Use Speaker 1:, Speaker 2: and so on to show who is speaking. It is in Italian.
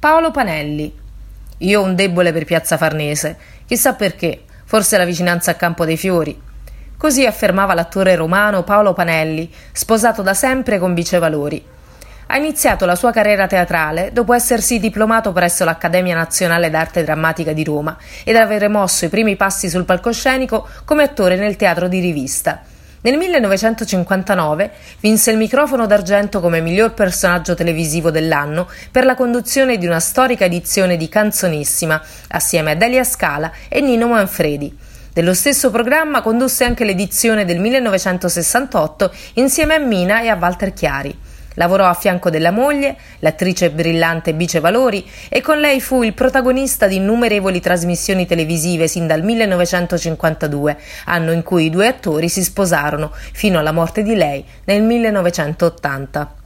Speaker 1: Paolo Panelli. Io ho un debole per Piazza Farnese, chissà perché, forse la vicinanza a Campo dei Fiori. Così affermava l'attore romano Paolo Panelli, sposato da sempre con Vice Valori. Ha iniziato la sua carriera teatrale dopo essersi diplomato presso l'Accademia Nazionale d'Arte Drammatica di Roma ed avere mosso i primi passi sul palcoscenico come attore nel teatro di rivista. Nel 1959 vinse il microfono d'argento come miglior personaggio televisivo dell'anno per la conduzione di una storica edizione di Canzonissima assieme a Delia Scala e Nino Manfredi. Dello stesso programma condusse anche l'edizione del 1968 insieme a Mina e a Walter Chiari. Lavorò a fianco della moglie, l'attrice brillante Bice Valori, e con lei fu il protagonista di innumerevoli trasmissioni televisive sin dal 1952, anno in cui i due attori si sposarono, fino alla morte di lei nel 1980.